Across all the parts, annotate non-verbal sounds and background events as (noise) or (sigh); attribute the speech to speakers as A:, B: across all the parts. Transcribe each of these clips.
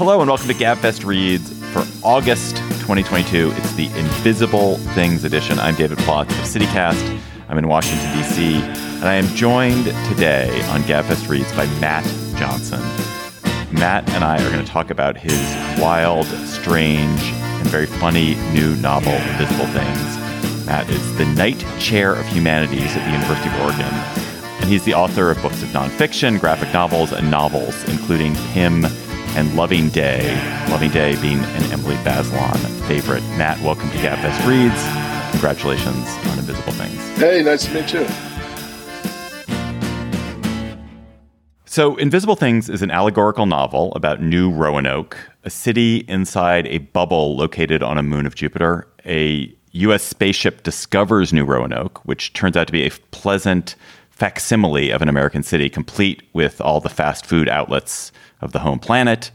A: Hello and welcome to GabFest Reads for August 2022. It's the Invisible Things edition. I'm David Plotz of CityCast. I'm in Washington, D.C., and I am joined today on GabFest Reads by Mat Johnson. Mat and I are going to talk about his wild, strange, and very funny new novel, Invisible Things. Mat is the Knight Chair of Humanities at the University of Oregon, and he's the author of books of nonfiction, graphic novels, and novels, including Pym and Loving Day. Loving Day being an Emily Bazelon favorite. Mat, welcome to GabFest Reads. Congratulations on Invisible Things.
B: Hey, nice to meet you.
A: So, Invisible Things is an allegorical novel about New Roanoke, a city inside a bubble located on a moon of Jupiter. A U.S. spaceship discovers New Roanoke, which turns out to be a pleasant facsimile of an American city, complete with all the fast food outlets of the home planet,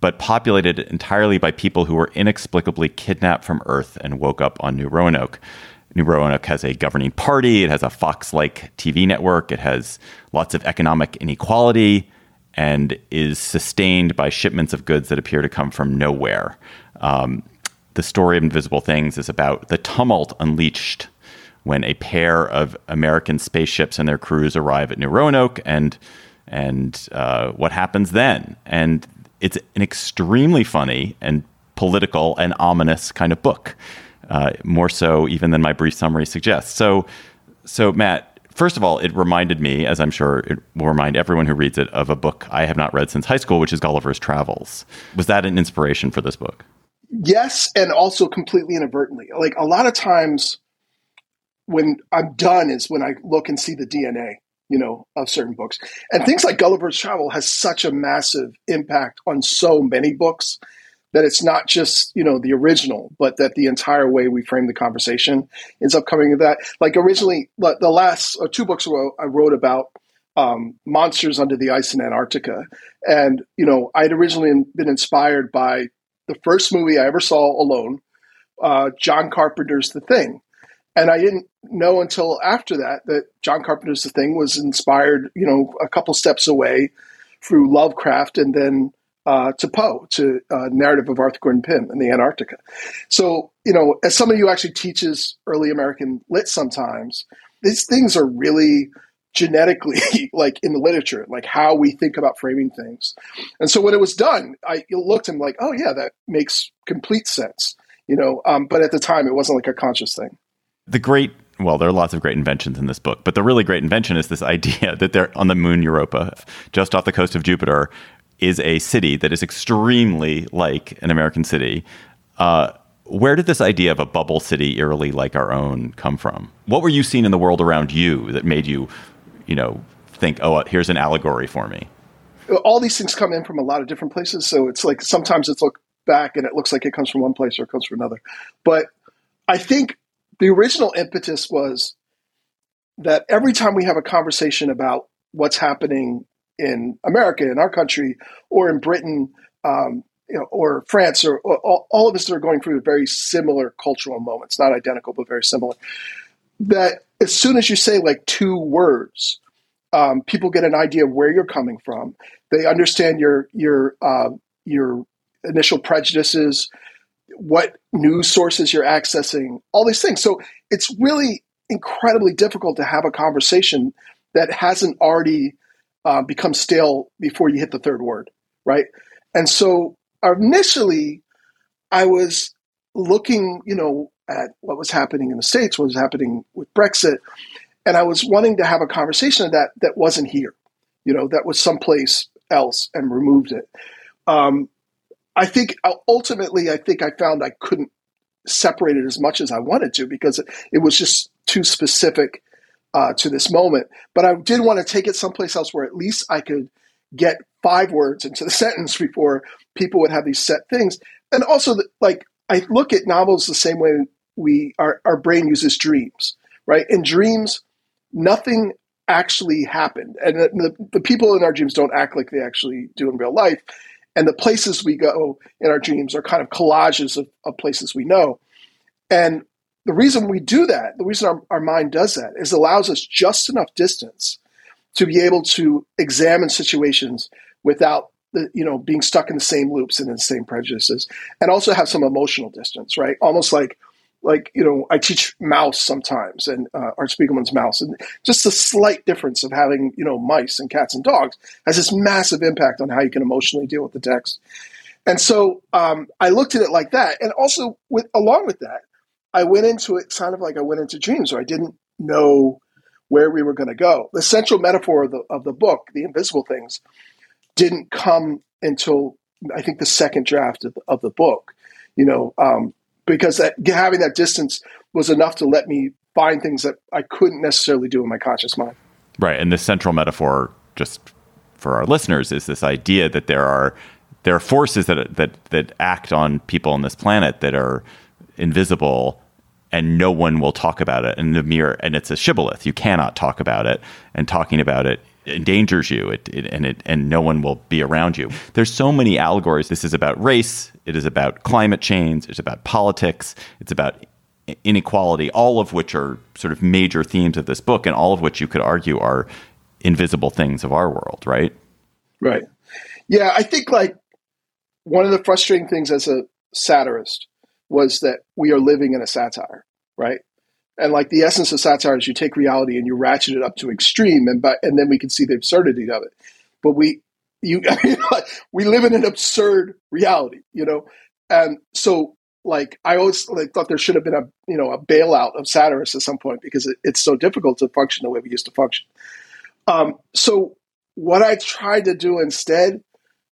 A: but populated entirely by people who were inexplicably kidnapped from Earth and woke up on New Roanoke. New Roanoke has a governing party. It has a Fox like TV network. It has lots of economic inequality and is sustained by shipments of goods that appear to come from nowhere. Um, the story of Invisible Things is about the tumult unleashed when a pair of American spaceships and their crews arrive at New Roanoke and and uh, what happens then. And it's an extremely funny and political and ominous kind of book uh, more so even than my brief summary suggests. So, so Mat, first of all, it reminded me, as I'm sure it will remind everyone who reads it, of a book I have not read since high school, which is Gulliver's Travels. Was that an inspiration for this book?
B: Yes, and also completely inadvertently. Like a lot of times when I'm done is when I look and see the DNA, you know, of certain books. And things like Gulliver's Travel has such a massive impact on so many books that it's not just you know the original, but that the entire way we frame the conversation ends up coming to that. Like originally, the last uh, two books I wrote about um, monsters under the ice in Antarctica, and you know I'd originally been inspired by the first movie I ever saw alone, uh, John Carpenter's The Thing, and I didn't know until after that that John Carpenter's The Thing was inspired, you know, a couple steps away through Lovecraft, and then uh, to Poe, to uh, narrative of Arthur Gordon Pym in the Antarctica. So, you know, as somebody who actually teaches early American lit sometimes, these things are really genetically (laughs) like in the literature, like how we think about framing things. And so when it was done, I looked and like, oh yeah, that makes complete sense, you know. Um, but at the time, it wasn't like a conscious thing.
A: The great well, there are lots of great inventions in this book, but the really great invention is this (laughs) idea that they're on the moon Europa, just off the coast of Jupiter, is a city that is extremely like an American city. Uh, where did this idea of a bubble city eerily like our own come from? What were you seeing in the world around you that made you, you know, think, oh, here's an allegory for me?
B: All these things come in from a lot of different places. So it's like sometimes it's look back and it looks like it comes from one place or it comes from another. But I think the original impetus was that every time we have a conversation about what's happening in America, in our country, or in Britain, um, you know, or France, or, or all, all, of us that are going through very similar cultural moments, not identical, but very similar. That as soon as you say like two words, um, people get an idea of where you're coming from. They understand your your uh, your initial prejudices, what news sources you're accessing, all these things. So it's really incredibly difficult to have a conversation that hasn't already uh, become stale before you hit the third word, right? And so initially, I was looking, you know, at what was happening in the states, what was happening with Brexit, and I was wanting to have a conversation that that wasn't here, you know, that was someplace else, and removed it. Um, I think uh, ultimately, I think I found I couldn't separate it as much as I wanted to because it, was just too specific uh, to this moment. But I did want to take it someplace else where at least I could get five words into the (laughs) sentence before people would have these set things. And also, like I look at novels the same way we our, our brain uses dreams, right? In dreams, nothing actually happened, and the, the people in our dreams don't act like they actually do in real life. And the places we go in our dreams are kind of collages of, of places we know. And the reason we do that, the reason our, our mind does that, is allows us just enough distance to be able to examine situations without the, you know being stuck in the same loops and in the same prejudices, and also have some emotional distance, right? Almost like like you know I teach Maus sometimes and uh, Art Spiegelman's Maus, and just the slight difference of having you know mice and cats and dogs has this massive impact on how you can emotionally deal with the text. And so um, I looked at it like that, and also with along with that, I went into it kind of like I went into dreams, where I didn't know where we were going to go. The central metaphor of the of the book, the invisible things, didn't come until I think the second draft of, of the book. You know, um, because that, having that distance was enough to let me find things that I couldn't necessarily do in my conscious mind.
A: Right, and the central metaphor, just for our listeners, is this idea that there are there are forces that that that act on people on this planet that are invisible and no one will talk about it and the mirror and it's a shibboleth. You cannot talk about it and talking about it endangers you. It, it, and it and no one will be around you. There's so many allegories. This is about race it is about climate change it's about politics it's about inequality all of which are sort of major themes of this book and all of which you could argue are invisible things of our world right
B: right yeah i think like one of the frustrating things as a satirist was that we are living in a satire, right? And like the essence of satire is you take reality and you ratchet it up to extreme, and but and then we can see the absurdity of it. But we you (laughs) we live in an absurd reality, you know, and so like I always like thought there should have been a you know a bailout of satirists at some point because it, it's so difficult to function the way we used to function. Um, so what I tried to do instead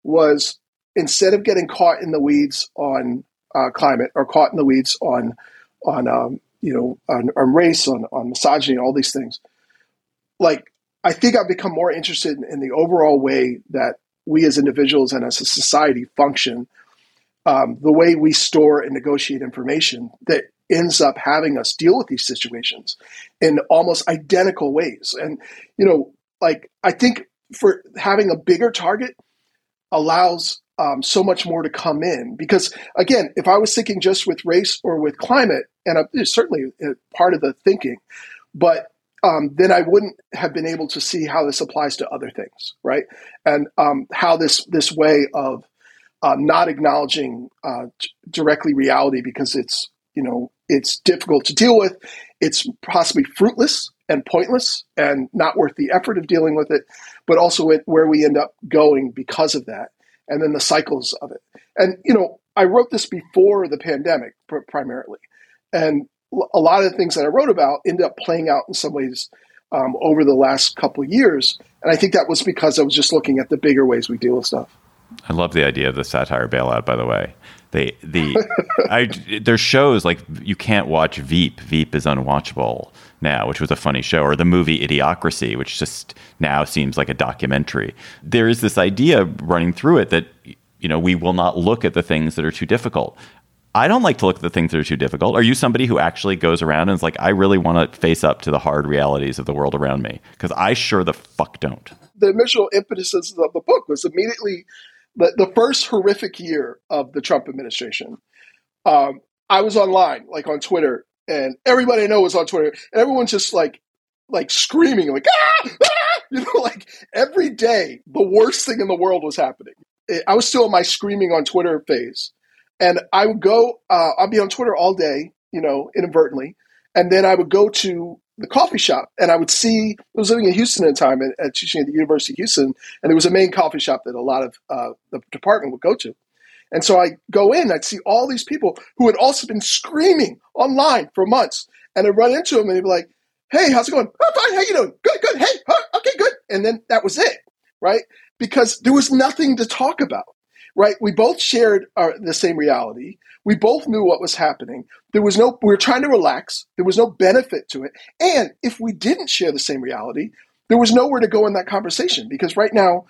B: was instead of getting caught in the weeds on uh, climate or caught in the weeds on on um, you know on, on, race, on on misogyny, all these things. Like I think I've become more interested in, in the overall way that we as individuals and as a society function, um, the way we store and negotiate information that ends up having us deal with these situations in almost identical ways. And you know, like I think for having a bigger target allows um, so much more to come in. Because again, if I was thinking just with race or with climate, and it's certainly part of the thinking, but um, then I wouldn't have been able to see how this applies to other things, right? And um, how this this way of uh, not acknowledging uh, directly reality because it's you know it's difficult to deal with, it's possibly fruitless and pointless and not worth the effort of dealing with it, but also where we end up going because of that and then the cycles of it. And, you know, I wrote this before the pandemic pr- primarily. And a lot of the things that I wrote about ended up playing out in some ways um, over the last couple years. And I think that was because I was just looking at the bigger ways we deal with stuff.
A: I love the idea of the satire bailout, by the way. They, the, (laughs) I, there's shows like you can't watch Veep. Veep is unwatchable now, which was a funny show, or the movie Idiocracy, which just now seems like a documentary. There is this idea running through it that you know we will not look at the things that are too difficult. I don't like to look at the things that are too difficult. Are you somebody who actually goes around and is like, I really want to face up to the hard realities of the world around me? Because I sure the fuck don't.
B: The initial impetus of the book was immediately the, the first horrific year of the Trump administration. Um, I was online, like on Twitter, and everybody I know was on Twitter, and everyone's just like like screaming, like ah, ah! (laughs) you know, like every day the worst thing in the world was happening. I was still in my screaming on Twitter phase, and I would go. Uh, I'd be on Twitter all day, you know, inadvertently, and then I would go to the coffee shop, and I would see. I was living in Houston at the time, at, teaching at the University of Houston, and there was a main coffee shop that a lot of uh, the department would go to. And so I go in, I'd see all these people who had also been screaming online for months, and I'd run into them, and they'd be like, "Hey, how's it going? Oh, fine. How you doing? Good, good. Hey, huh? okay, good." And then that was it, right? Because there was nothing to talk about right? We both shared our, the same reality. We both knew what was happening. There was no, we were trying to relax. There was no benefit to it. And if we didn't share the same reality, there was nowhere to go in that conversation because right now,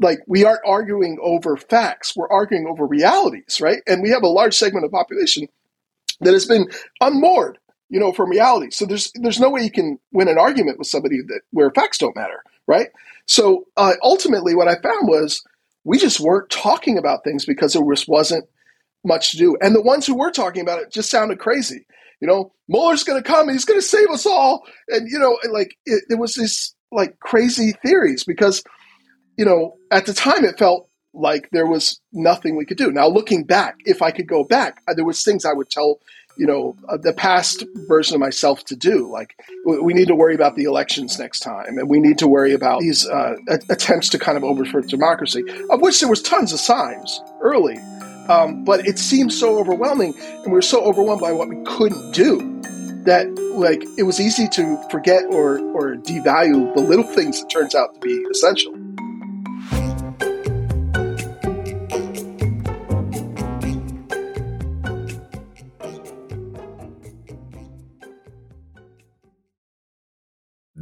B: like we aren't arguing over facts, we're arguing over realities, right? And we have a large segment of population that has been unmoored, you know, from reality. So there's there's no way you can win an argument with somebody that where facts don't matter, right? So uh, ultimately, what I found was we just weren't talking about things because there just wasn't much to do. And the ones who were talking about it just sounded crazy. You know, Mueller's going to come and he's going to save us all. And, you know, like it, it was this like crazy theories because, you know, at the time it felt like there was nothing we could do. Now, looking back, if I could go back, uh, there was things I would tell you know uh, the past version of myself to do. Like we need to worry about the elections next time and we need to worry about these uh, attempts to kind of overthrow democracy of which there was tons of signs early. Um, but it seemed so overwhelming and we were so overwhelmed by what we couldn't do that like it was easy to forget or or devalue the little things that turns out to be essential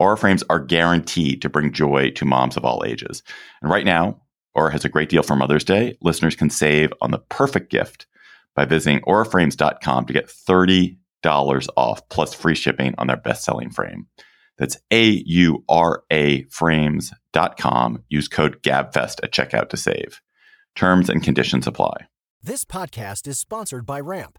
A: Aura frames are guaranteed to bring joy to moms of all ages. And right now, Aura has a great deal for Mother's Day. Listeners can save on the perfect gift by visiting auraframes.com to get $30 off plus free shipping on their best selling frame. That's A U R A frames.com. Use code GABFEST at checkout to save. Terms and conditions apply.
C: This podcast is sponsored by Ramp.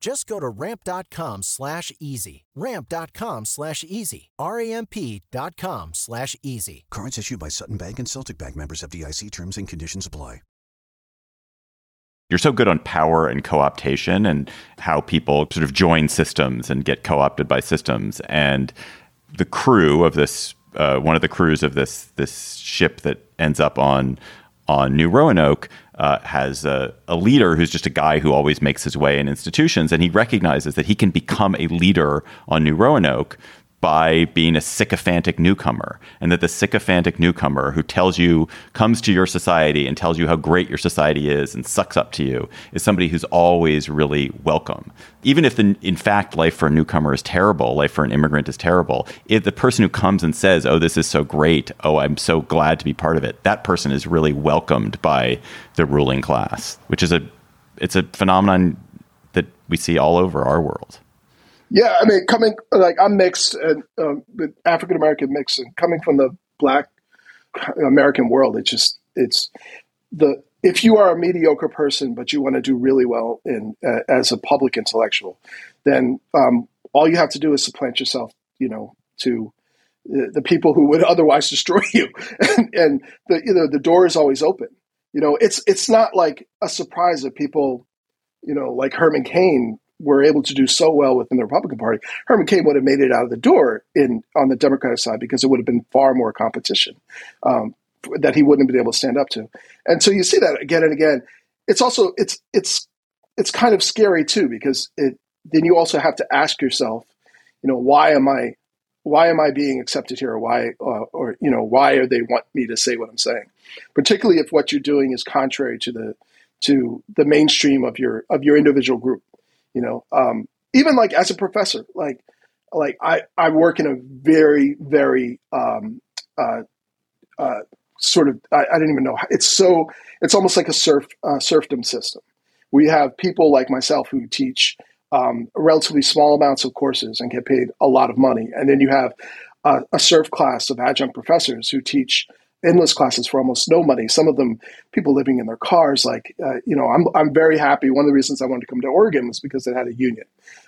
C: Just go to ramp.com slash easy. Ramp.com slash easy. R-A-M-P.com slash easy.
D: Cards issued by Sutton Bank and Celtic Bank members FDIC terms and conditions apply.
A: You're so good on power and co-optation and how people sort of join systems and get co-opted by systems. And the crew of this, uh, one of the crews of this this ship that ends up on on New Roanoke uh, has a, a, leader who's just a guy who always makes his way in institutions, and he recognizes that he can become a leader on New Roanoke by being a sycophantic newcomer, and that the sycophantic newcomer who tells you, comes to your society and tells you how great your society is and sucks up to you, is somebody who's always really welcome. Even if, the, in fact, life for a newcomer is terrible, life for an immigrant is terrible, if the person who comes and says, oh, this is so great, oh, I'm so glad to be part of it, that person is really welcomed by the ruling class, which is a, it's a phenomenon that we see all over our world.
B: Yeah, I mean, coming like I'm mixed and um, African American mix, and coming from the Black American world, it's just it's the if you are a mediocre person but you want to do really well in uh, as a public intellectual, then um, all you have to do is supplant yourself, you know, to the, the people who would (laughs) otherwise destroy you, and, and the you know the door is always open. You know, it's it's not like a surprise that people, you know, like Herman Cain were able to do so well within the Republican Party. Herman Cain would have made it out of the door in on the Democratic side because it would have been far more competition um, that he wouldn't have been able to stand up to. And so you see that again and again. It's also it's it's it's kind of scary too because it then you also have to ask yourself, you know, why am I why am I being accepted here? Or why uh, or you know why are they want me to say what I'm saying? Particularly if what you're doing is contrary to the to the mainstream of your of your individual group. You know, um, even like as a professor, like like I I work in a very very um, uh, uh, sort of I, I, don't even know it's so it's almost like a serf uh, serfdom system. We have people like myself who teach um, relatively small amounts of courses and get paid a lot of money, and then you have uh, a serf class of adjunct professors who teach endless classes for almost no money. Some of them, people living in their cars. Like, uh, you know, I'm I'm very happy. One of the reasons I wanted to come to Oregon was because it had a union,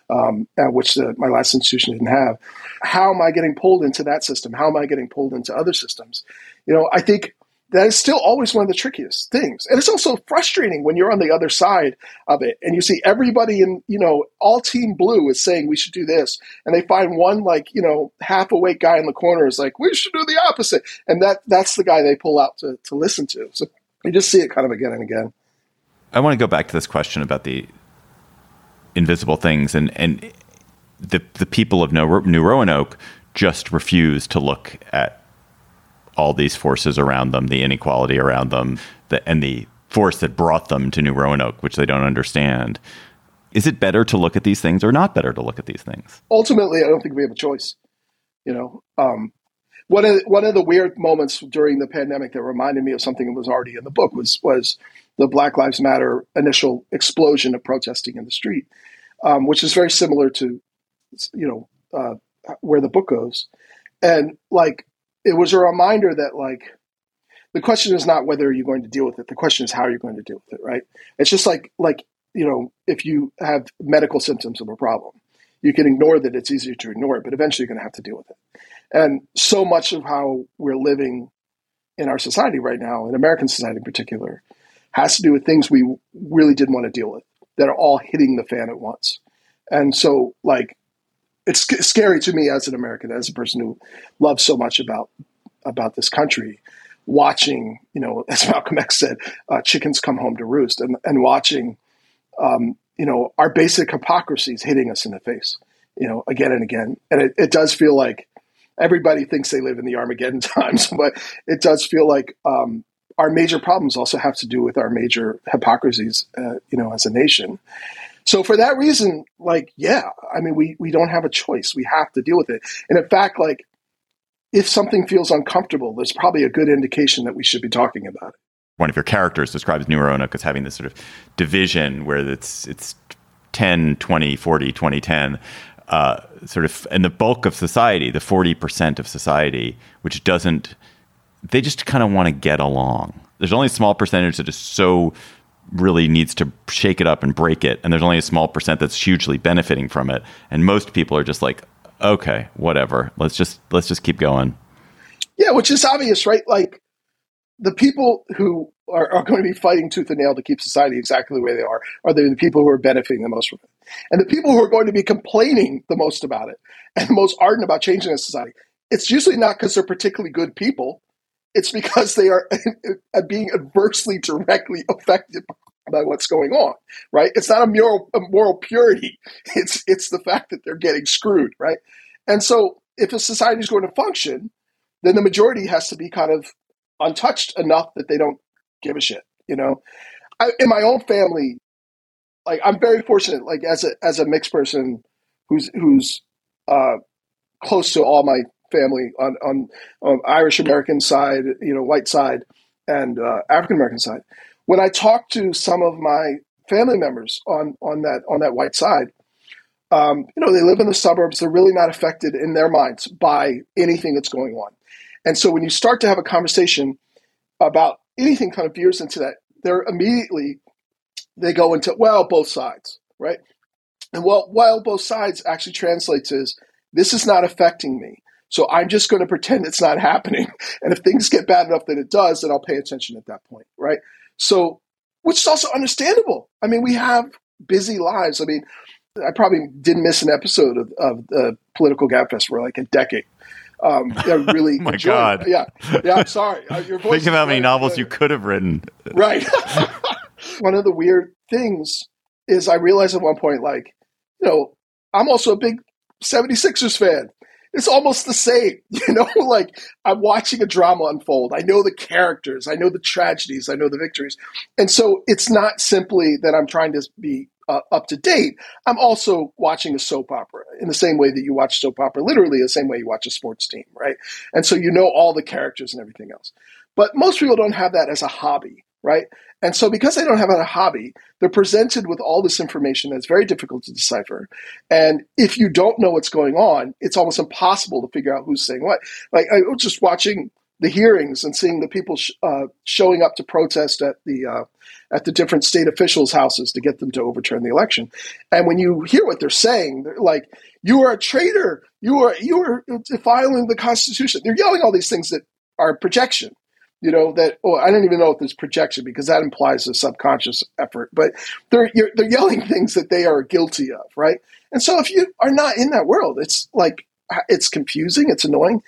B: um, uh, which the, my last institution didn't have. How am I getting pulled into that system? How am I getting pulled into other systems? You know, I think that is still always one of the trickiest things. And it's also frustrating when you're on the other side of it and you see everybody in, you know, all team blue is saying we should do this. And they find one like, you know, half awake guy in the corner is like, we should do the opposite. And that that's the guy they pull out to, to listen to. So you just see it kind of again and again.
A: I want to go back to this question about the invisible things and, and the, the people of New, New Roanoke just refuse to look at all these forces around them, the inequality around them, the, and the force that brought them to New Roanoke, which they don't understand. Is it better to look at these things or not better to look at these things?
B: Ultimately, I don't think we have a choice. You know, um, one of one of the weird moments during the pandemic that reminded me of something that was already in the book was was the Black Lives Matter initial explosion of protesting in the street, um, which is very similar to, you know, uh, where the book goes, and like it was a reminder that like the question is not whether you're going to deal with it. The question is how you're going to deal with it, right? It's just like like you know if you have medical symptoms of a problem, you can ignore that. It's easier to ignore it, but eventually you're going to have to deal with it. And so much of how we're living in our society right now, in American society in particular, has to do with things we really didn't want to deal with that are all hitting the fan at once. And so, like, it's scary to me as an American, as a person who loves so much about about this country, watching you know, as (laughs) Malcolm X said, uh, chickens come home to roost, and and watching, um, you know, our basic hypocrisies hitting us in the face, you know, again and again, and it, it does feel like everybody thinks they live in the Armageddon (laughs) times, but it does feel like um, our major problems also have to do with our major hypocrisies, uh, you know, as a nation. So for that reason, like, yeah, I mean, we, we don't have a choice. We have to deal with it. And in fact, like, if something feels uncomfortable, there's probably a good indication that we should be talking about it.
A: One of your characters describes New Roanoke as having this sort of division where it's, it's 10, 20, 40, 20, 10. Uh, sort of, and the bulk of society, the 40% of society, which doesn't, they just kind of want to get along. There's only a small percentage that is so really needs to shake it up and break it and there's only a small percent that's hugely benefiting from it and most people are just like okay whatever. Let's just let's just keep going.
B: Yeah which is obvious right? Like the people who are, are going to be fighting tooth and nail to keep society exactly the way they are are the people who are benefiting the most from it. And the people who are going to be complaining the most about it and the most ardent about changing the society it's usually not because they're particularly good people it's because they are (laughs) being adversely directly affected by what's going on, right? It's not a moral, a moral purity. (laughs) It's it's the fact that they're getting screwed, right? And so, if a society is going to function, then the majority has to be kind of untouched enough that they don't give a shit. You know, I, in my own family, like I'm very fortunate, like as a as a mixed person who's who's uh, close to all my family on on, on Irish American side, you know, white side, and uh, African American side. When I talk to some of my family members on on that on that white side, Um, you know, they live in the suburbs. They're really not affected in their minds by anything that's going on. And so when you start to have a conversation about anything kind of veers into that, they're immediately they go into well, both sides, right? And well, while both sides actually translates is this is not affecting me. So I'm just going to pretend it's not happening. (laughs) And if things get bad enough that it does, then I'll pay attention at that point, right? So, which is also understandable. I mean, we have busy lives. I mean, I probably didn't miss an episode of, of the Political Gabfest for like a decade. Um, I (laughs) really
A: oh my
B: enjoyed
A: God.
B: Yeah, yeah. I'm sorry. Uh, your (laughs) voice
A: Think of how many novels you could have written.
B: Right. one of the weird things is I realized at one point, like, you know, I'm also a big 76ers fan. It's almost the same, (laughs) you know, like I'm watching a drama unfold. I know the characters, I know the tragedies, I know the victories. And so it's not simply that I'm trying to be uh, up to date. I'm also watching a soap opera in the same way that you watch soap opera, literally the same way you watch a sports team, right? And so you know all the characters and everything else. But most people don't have that as a hobby, right? And so because they don't have a hobby, they're presented with all this information that's very difficult to decipher. And if you don't know what's going on, it's almost impossible to figure out who's saying what. Like I was just watching the hearings and seeing the people sh- uh, showing up to protest at the uh, at the different state officials' houses to get them to overturn the election. And when you hear what they're saying, they're like, "You are a traitor! You are you are defiling the Constitution." They're yelling all these things that are projection. You know that. Oh, I don't even know if there's projection because that implies a subconscious effort. But they're they're yelling (laughs) things that they are guilty of, right? And so if you are not in that world, it's like it's confusing, it's annoying.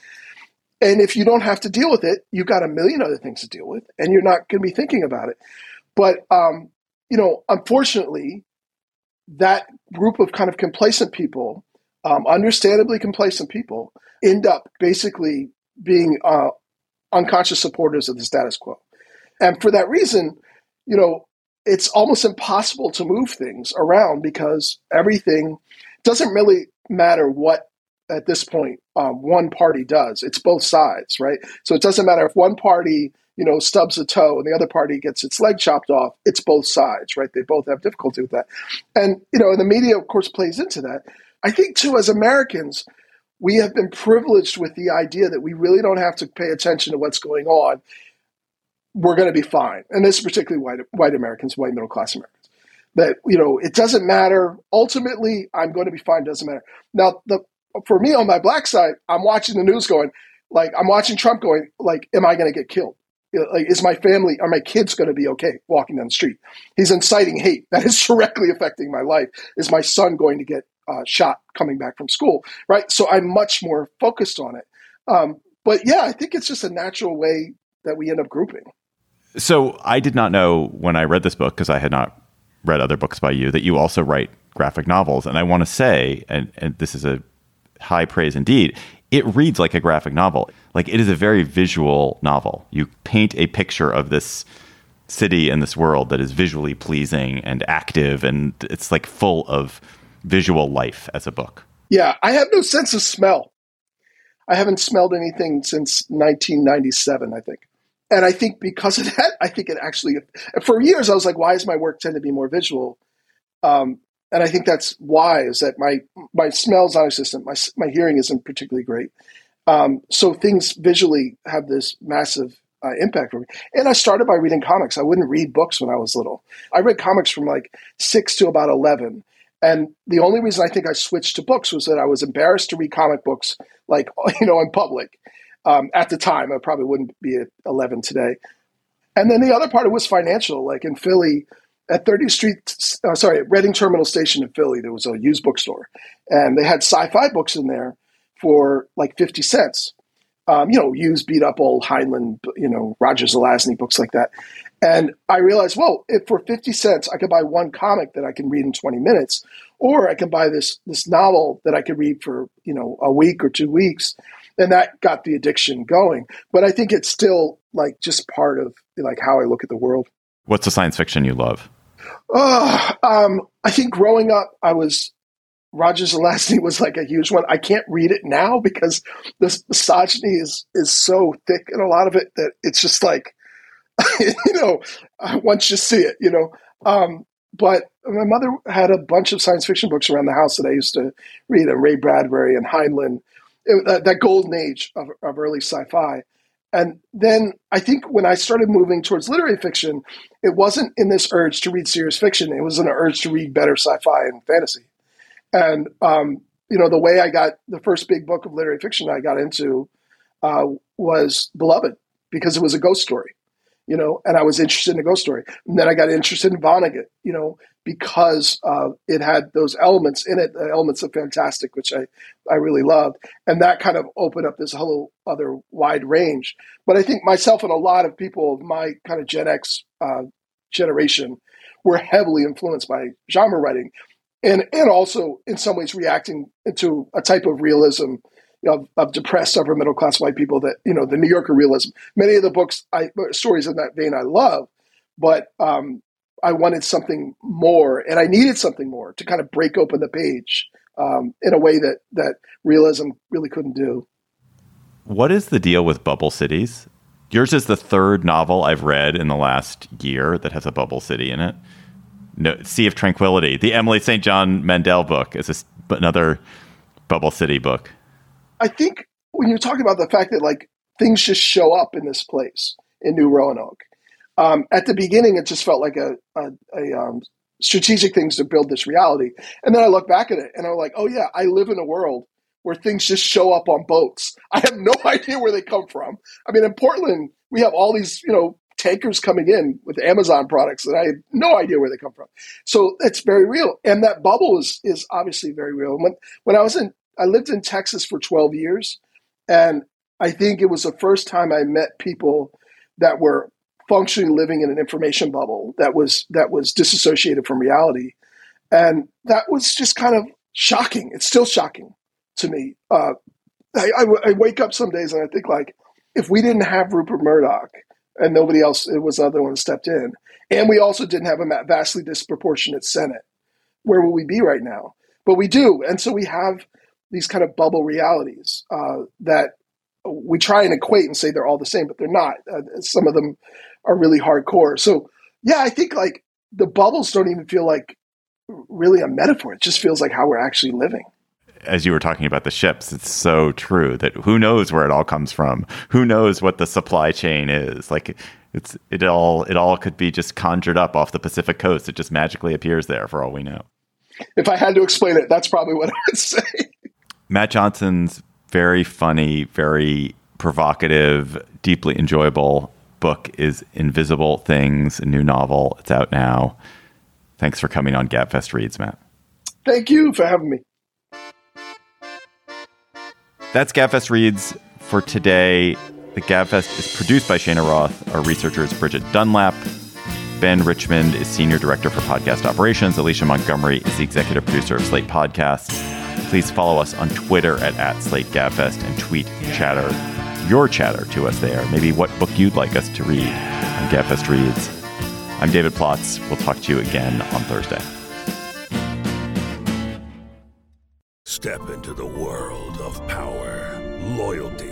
B: And if you don't have to deal with it, you've got a million other things to deal with, and you're not going to be thinking about it. But um, you know, unfortunately, that group of kind of complacent people, um, understandably complacent people, end up basically being uh, unconscious supporters of the status quo. And for that reason, you know, it's almost impossible to move things around because everything doesn't really matter what at this point um, one party does. It's both sides, right? So it doesn't matter if one party you know stubs a toe and the other party gets its leg chopped off. It's both sides, right? They both have difficulty with that, and you know, and the media, of course, plays into that. I think too, as Americans, we have been privileged with the idea that we really don't have to pay attention to what's going on. We're going to be fine, and this is particularly white white Americans, white middle class Americans. That you know it doesn't matter. Ultimately i'm going to be fine doesn't matter. Now the for me on my black side i'm watching the news going like i'm watching trump going like am i going to get killed? Like is my family are my kids going to be okay walking down the street? He's inciting hate. (laughs) That is directly affecting my life. Is my son going to get uh, shot coming back from school right so i'm much more focused on it um, but yeah i think it's just a natural way that we end up grouping
A: So I did not know when I read this book because I had not read other books by you that you also write graphic novels. And I want to say, and, and this is a high praise indeed, it reads like a graphic novel. Like it is a very visual novel. You paint a picture of this city and this world that is visually pleasing and active, and it's like full of visual life as a book.
B: Yeah, I have no sense of smell. I haven't smelled anything since 1997, I think. And I think because of (laughs) that, I think it actually, for years, I was like, why does my work tend to be more visual? Um, and I think that's why is that my my smell's non-existent. My my hearing isn't particularly great. Um, so things visually have this massive uh, impact on me. And I started by reading comics. I wouldn't read books when I was little. I read comics from like six to about eleven. And the only reason I think I switched to books was that I was embarrassed to read comic books, like (laughs) you know, in public. Um, at the time, I probably wouldn't be at eleven today. And then the other part was financial. Like in Philly, at 30th Street, uh, sorry, at Reading Terminal Station in Philly, there was a used bookstore, and they had sci-fi books in there for like 50 cents. Um, you know, used, beat up old Heinlein, you know, Roger Zelazny books like that. And I realized, well, if for 50 cents I could buy one comic that I can read in 20 minutes, or I can buy this this novel that I could read for, you know, a week or two weeks, and that got the addiction going. But I think it's still like just part of like how I look at the world.
A: What's the science fiction you love?
B: Oh, um, I think growing up, I was Roger Zelazny was like a huge one. I can't read it now because the misogyny is is so thick in a lot of it that it's just like, (laughs) you know, once you see it, you know. Um, but my mother had a bunch of science fiction books around the house that I used to read, and Ray Bradbury and Heinlein, it, that, that, golden age of, of early sci-fi. And then I think when I started moving towards literary fiction, it wasn't in this urge to read serious fiction. It was an urge to read better sci-fi and fantasy. And um, you know, the way I got the first big book of literary fiction I got into uh, was Beloved because it was a ghost story, you know, and I was interested in a ghost story. And then I got interested in Vonnegut, you know, because uh, it had those elements in it, the elements of fantastic, which I, I really loved. And that kind of opened up this whole other wide range. But I think myself and a lot of people of my kind of Gen X uh, generation were heavily influenced by genre writing and and also in some ways reacting to a type of realism of, depressed upper middle class white people that you know the New Yorker realism. Many of the books, I stories in that vein, I love, but um, I wanted something more, and I needed something more to kind of break open the page um, in a way that that realism really couldn't do.
A: What is the deal with bubble cities? Yours is the third novel I've read in the last year that has a bubble city in it no, Sea of Tranquility, the Emily St. John Mandel book, is a, another Bubble City book.
B: I think when you're talking about the fact that like things just show up in this place in New Roanoke, um, at the beginning it just felt like a, a, a um, strategic things to build this reality, and then I look back at it and I'm like, oh yeah, I live in a world where things just show up on boats. (laughs) I have no (laughs) idea where they come from. I mean, in Portland, we have all these, you know, tankers coming in with Amazon products that I have no idea where they come from. So it's very real. And that bubble is is obviously very real. When when I was in I lived in Texas for 12 years and I think it was the first time I met people that were functionally living in an information bubble that was that was disassociated from reality. And that was just kind of shocking. It's still shocking to me. Uh, I, wake up some days and I think like, if we didn't have Rupert Murdoch, and nobody else it was the other one stepped in. And we also didn't have a vastly disproportionate Senate. Where would we be right now? But we do, and so we have these kind of bubble realities uh, that we try and equate and say they're all the same, but they're not. Uh, some of them are really hardcore. So yeah, I think like the bubbles don't even feel like really a metaphor. It just feels like how we're actually living
A: as you were talking about the ships, it's so true that who knows where it all comes from? Who knows what the supply chain is? Like it's it all it all could be just conjured up off the Pacific coast. It just magically appears there for all we know.
B: If I had to explain it, that's probably what I would (laughs) say.
A: Mat Johnson's very funny, very provocative, deeply enjoyable book is Invisible Things, a new novel. It's out now. Thanks for coming on Gabfest Reads, Mat.
B: Thank you for having me.
A: That's Gabfest Reads for today. The Gabfest is produced by Shayna Roth. Our researcher is Bridget Dunlap. Ben Richmond is Senior Director for Podcast Operations. Alicia Montgomery is the Executive Producer of Slate Podcasts. Please follow us on Twitter at, at and tweet chatter, your chatter to us there. Maybe what book you'd like us to read on Gabfest Reads. I'm David Plotz. We'll talk to you again on Thursday.
E: Step into the world of power, loyalty,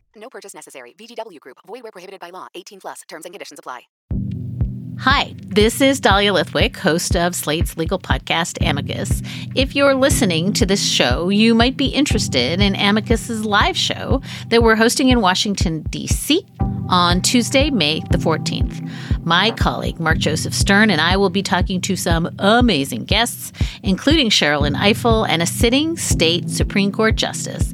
F: No purchase necessary. VGW Group. Void where prohibited by law. 18 plus. Terms and conditions apply.
G: Hi, this is Dahlia Lithwick, host of Slate's legal podcast, Amicus. If you're listening to this show, you might be interested in Amicus's live show that we're hosting in Washington, D.C. on Tuesday, May the 14th. My colleague, Mark Joseph Stern, and I will be talking to some amazing guests, including Sherrilyn Ifill and a sitting state Supreme Court justice